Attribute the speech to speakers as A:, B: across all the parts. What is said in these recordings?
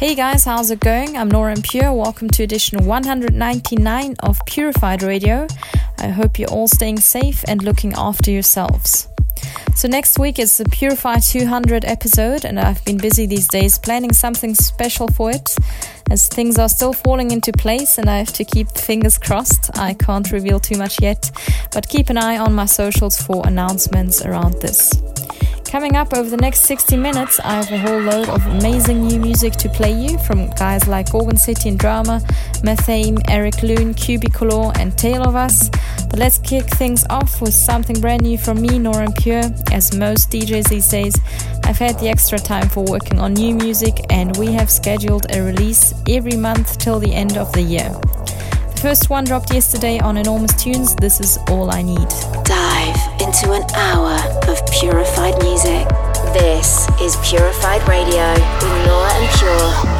A: Hey guys, how's it going? I'm Nora En Pure. Welcome to edition 199 of Purified Radio. I hope you're all staying safe and looking after yourselves. So, next week is the Purify 200 episode, and I've been busy these days planning something special for it as things are still falling into place and I have to keep fingers crossed. I can't reveal too much yet, but keep an eye on my socials for announcements around this. Coming up over the next 60 minutes, I have a whole load of amazing new music to play you from guys like Organ City and Drama, Methane, Eric Loon, Cubicolor, and Tale of Us. But let's kick things off with something brand new from me, Nora En Pure. As most DJs these days, I've had the extra time for working on new music, and we have scheduled a release every month till the end of the year. The first one dropped yesterday on Enormous Tunes. This is All I Need.
B: Into an hour of purified music. This is Purified Radio with Nora En Pure.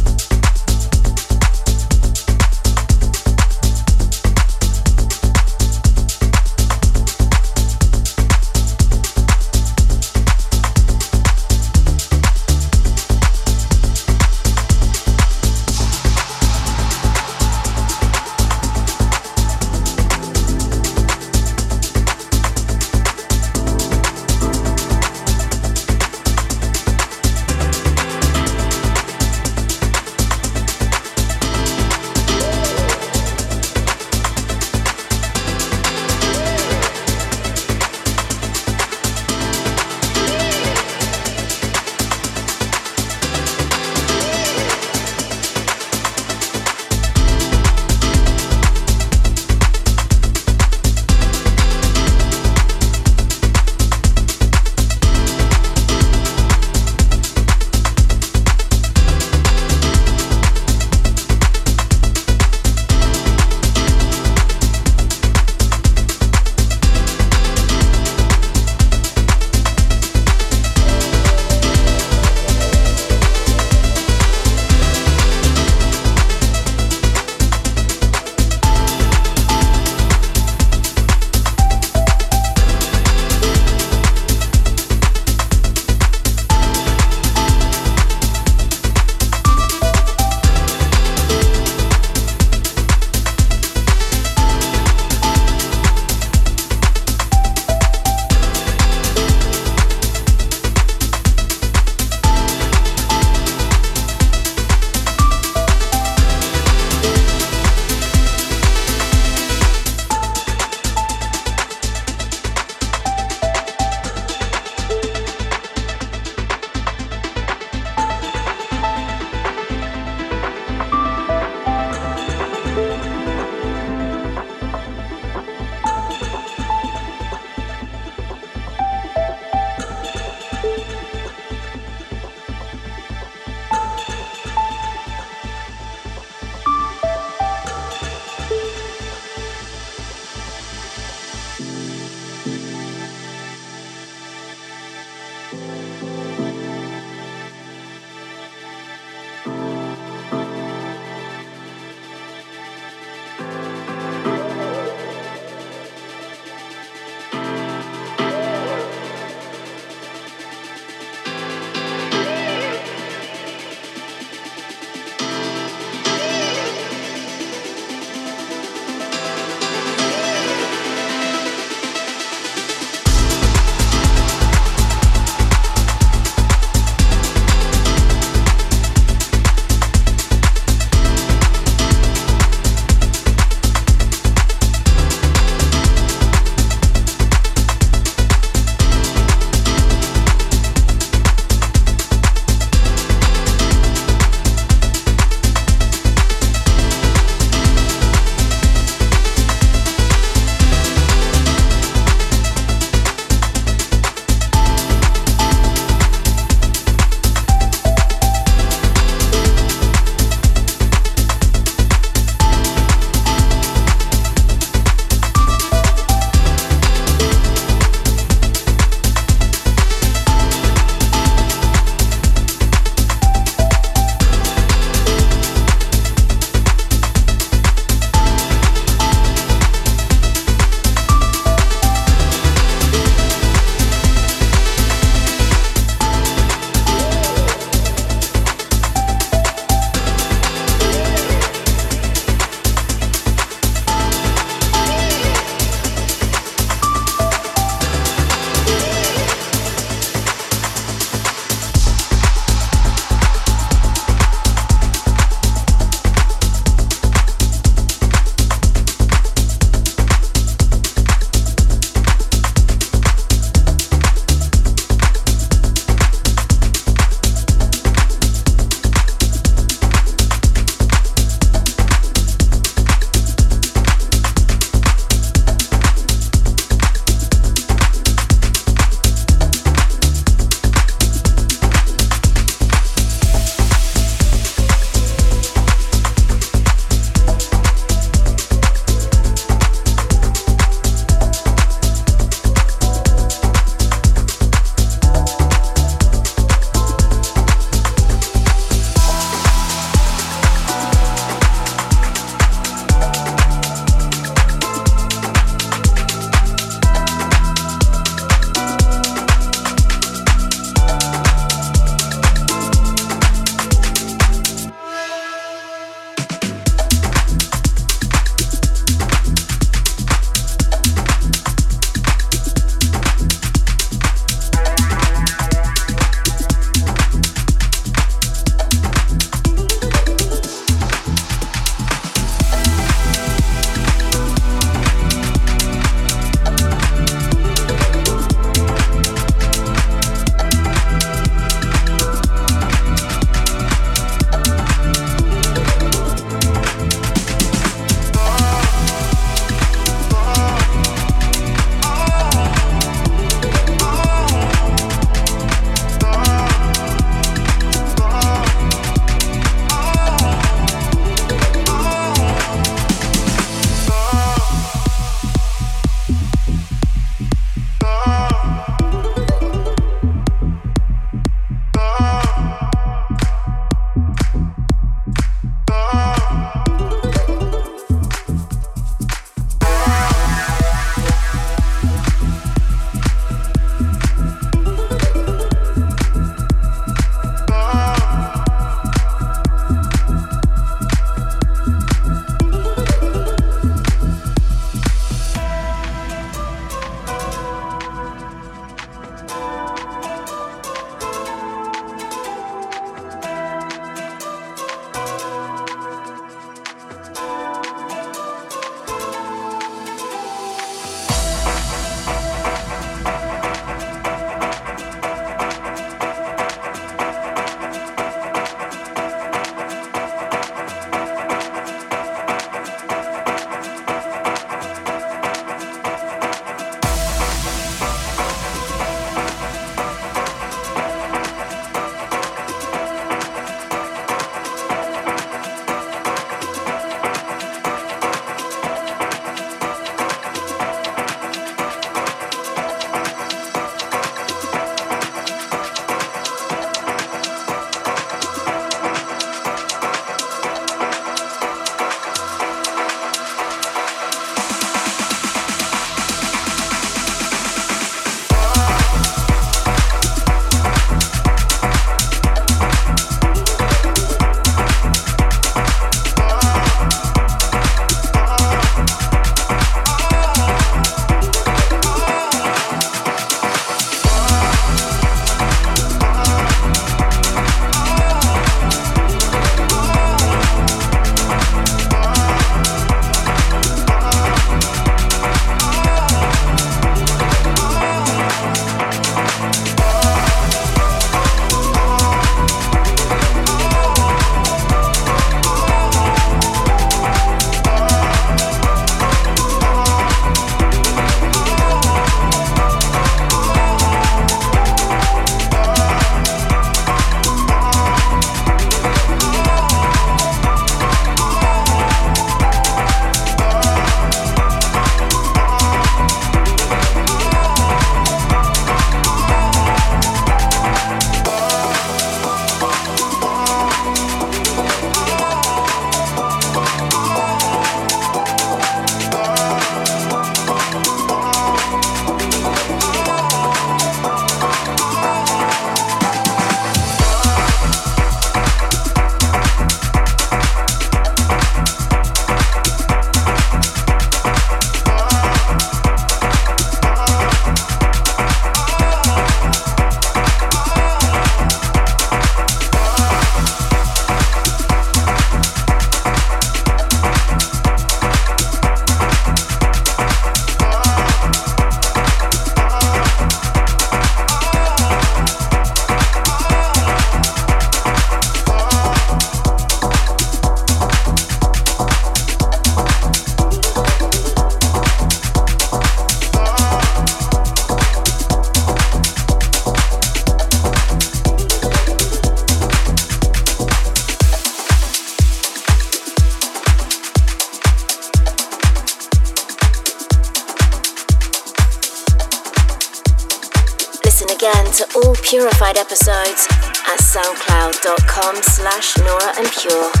C: Slash Nora En Pure.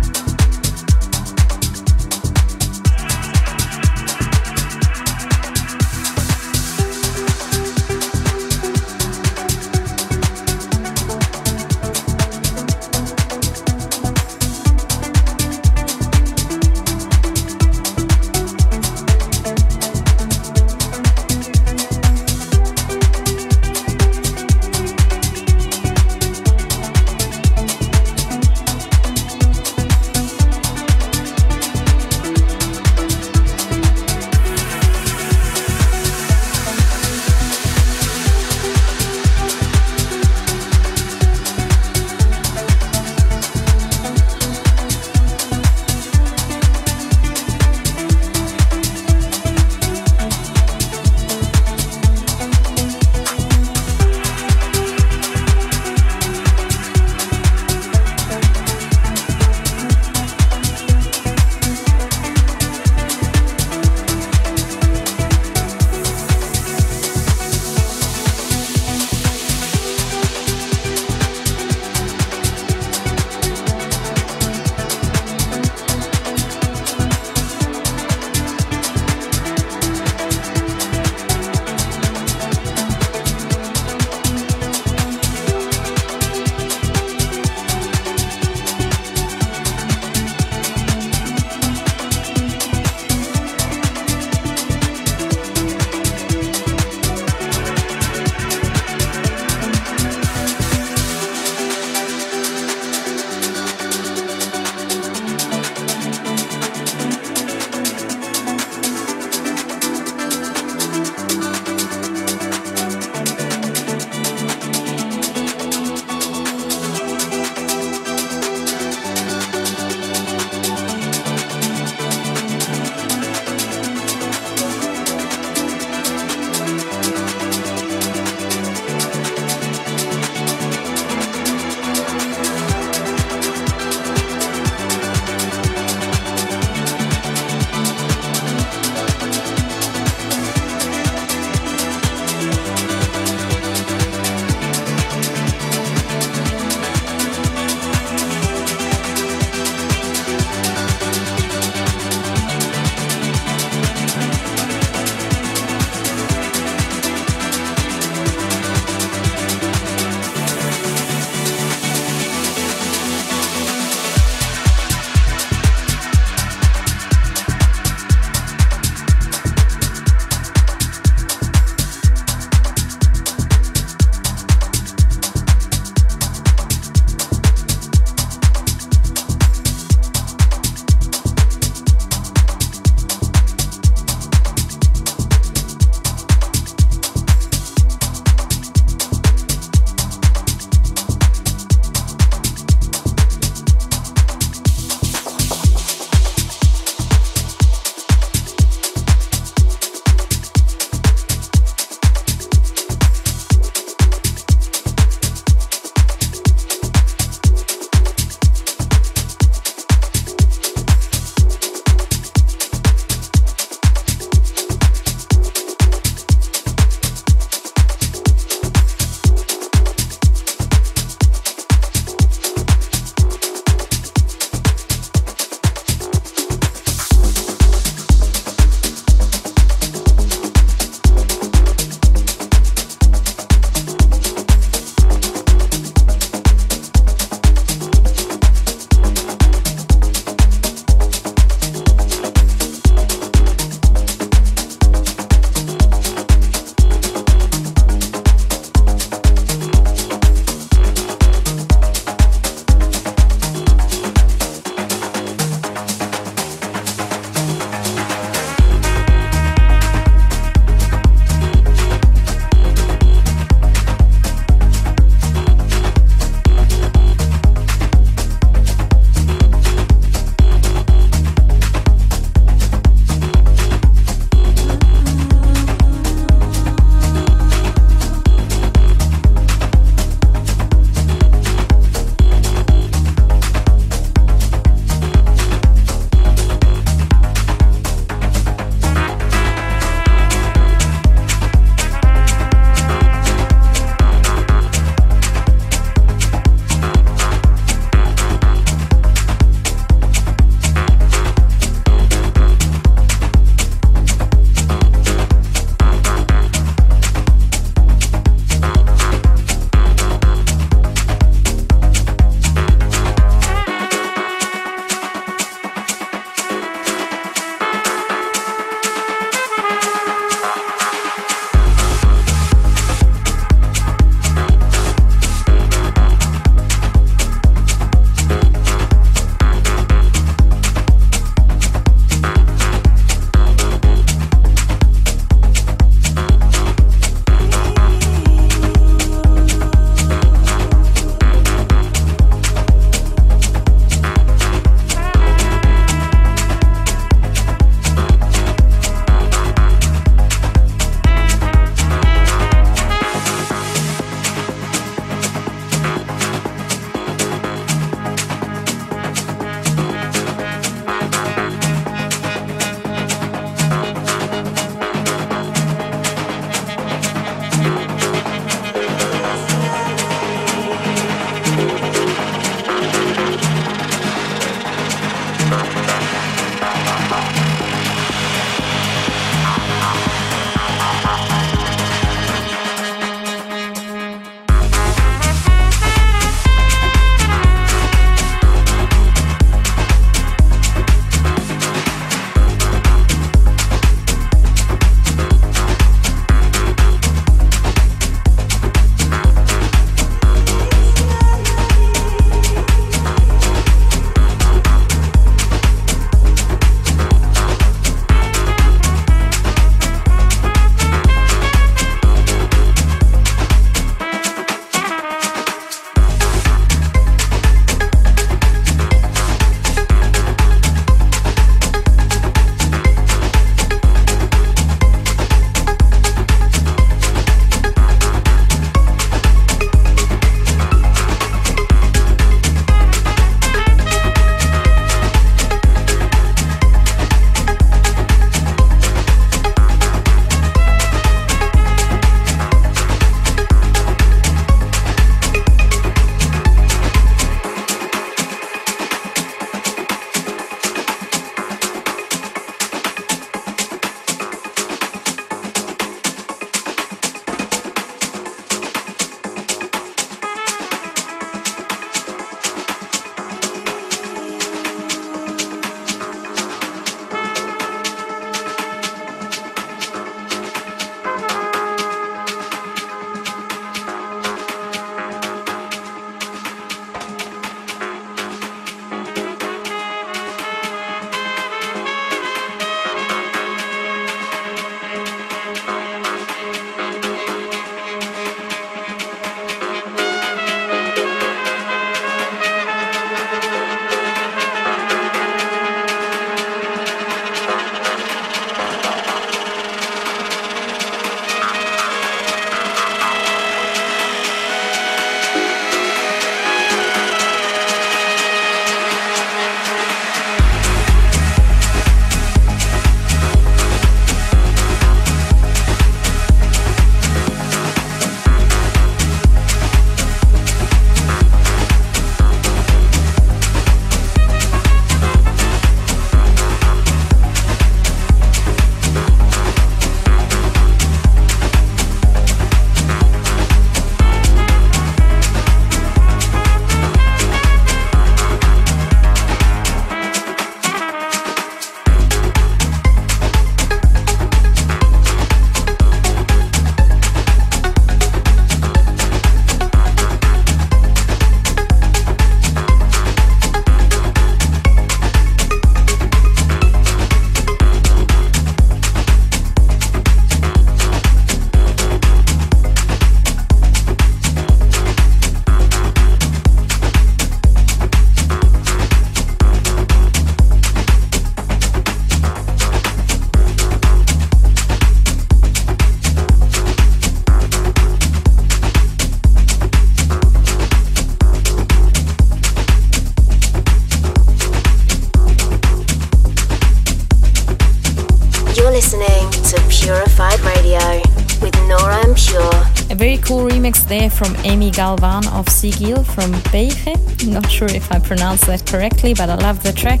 C: listening to Purified Radio with Nora En Pure.
A: A very cool remix there from Amy Galvan of Sigil from Beiche. Not sure if I pronounced that correctly, but I love the track.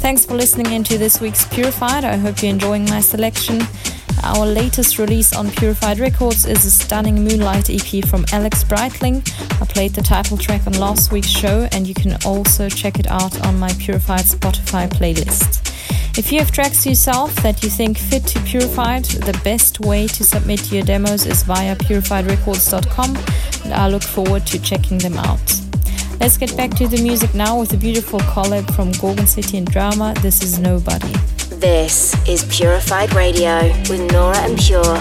A: Thanks for listening into this week's Purified. I hope you're enjoying my selection. Our latest release on Purified Records is a stunning Moonlight EP from Alex Breitling. I played the title track on last week's show, and you can also check it out on my Purified Spotify playlist. If you have tracks yourself that you think fit to Purified, the best way to submit your demos is via purifiedrecords.com, and I look forward to checking them out. Let's get back to the music now with a beautiful collab from Gorgon City and Drama. This is Nobody.
D: This is Purified Radio with Nora En Pure.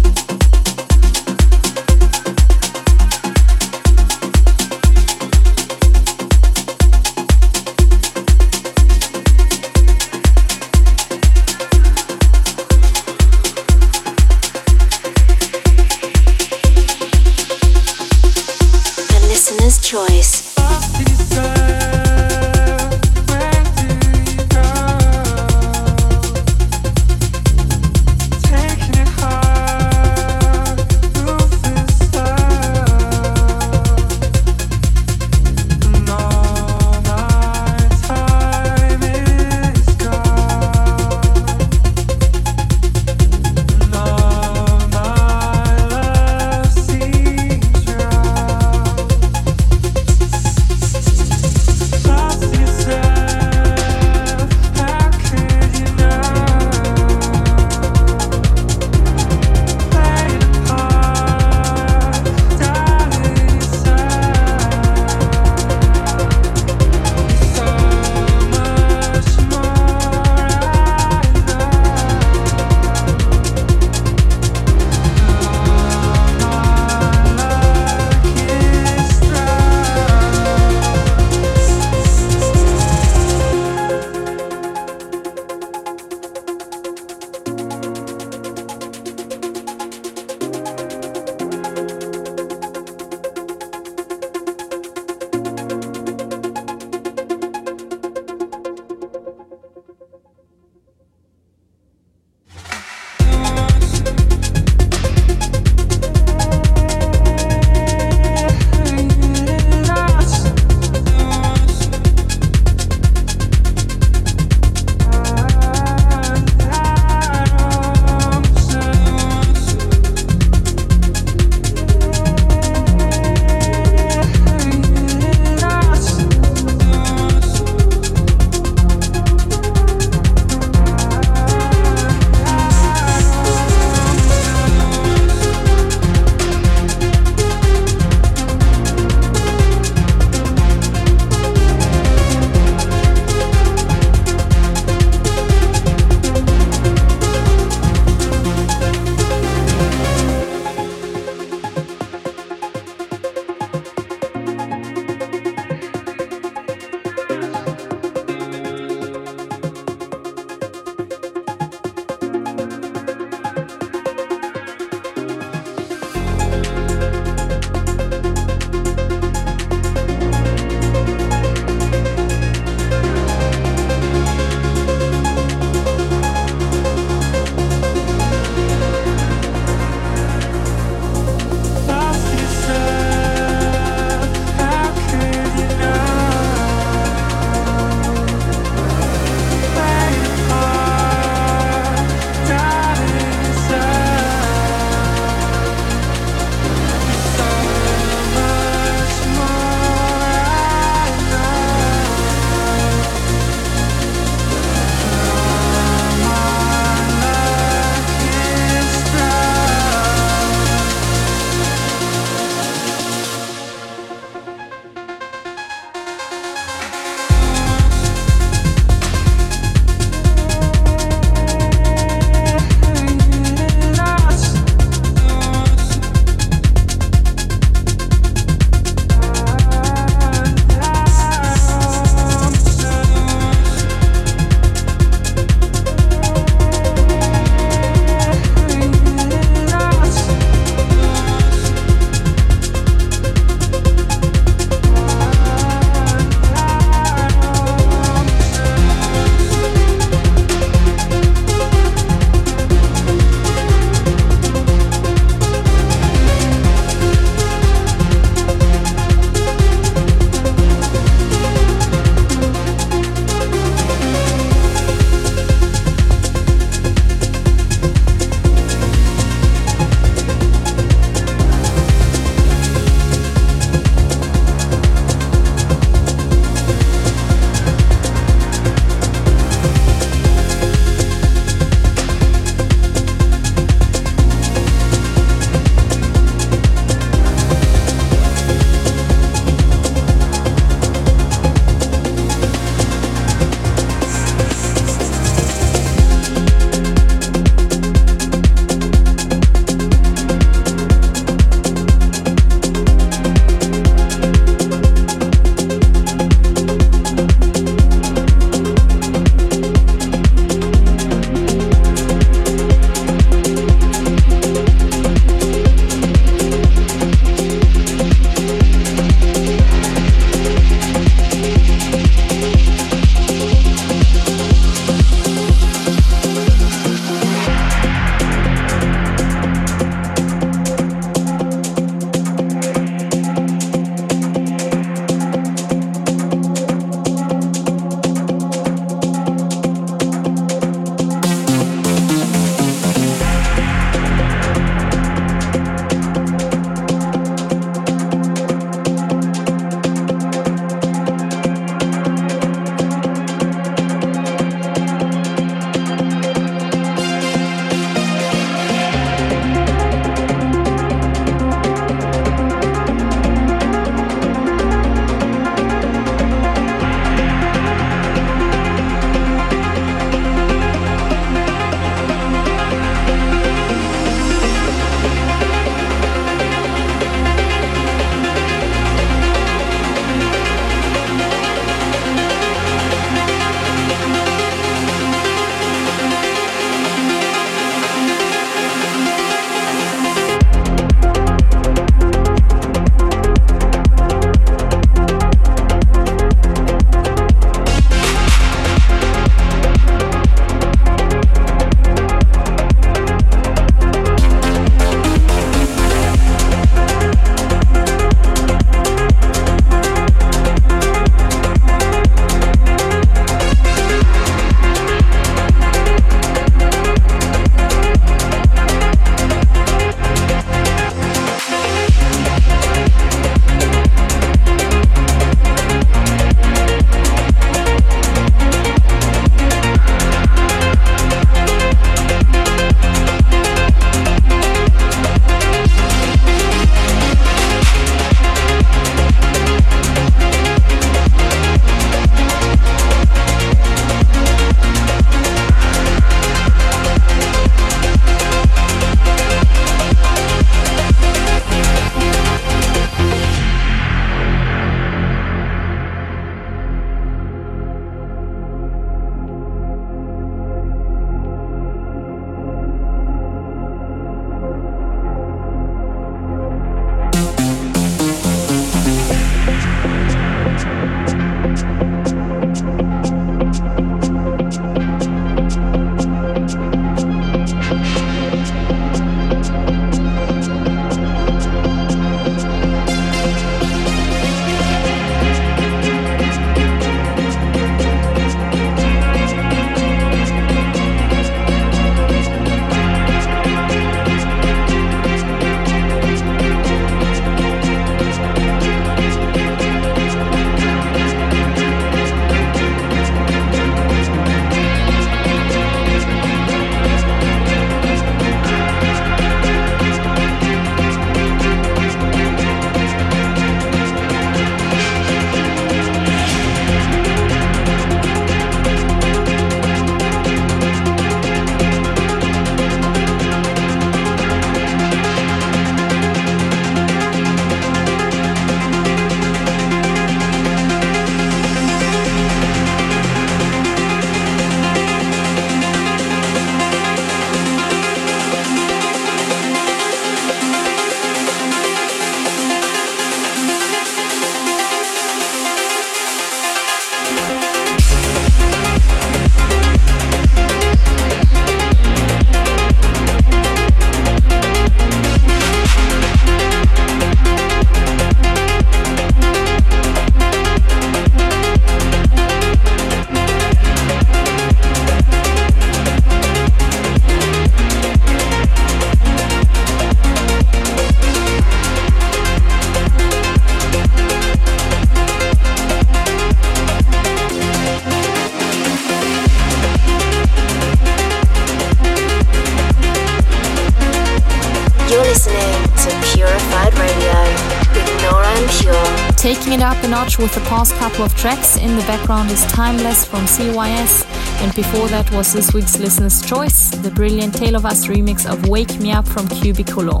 A: With the past couple of tracks, in the background is Timeless from CYS, and before that was this week's listener's choice, the brilliant Tale of Us remix of Wake Me Up from Cubicolor.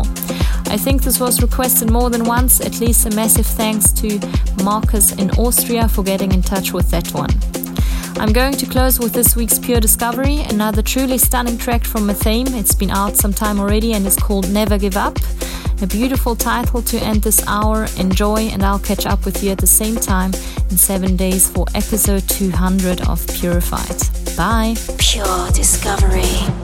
A: I think this was requested more than once, at least a massive thanks to Marcus in Austria for getting in touch with that one. I'm going to close with this week's Pure Discovery, another truly stunning track from Methame. It's been out some time already and is called Never Give Up. A beautiful title to end this hour. Enjoy, and I'll catch up with you at the same time in seven days for episode 200 of Purified. Bye.
C: Pure Discovery.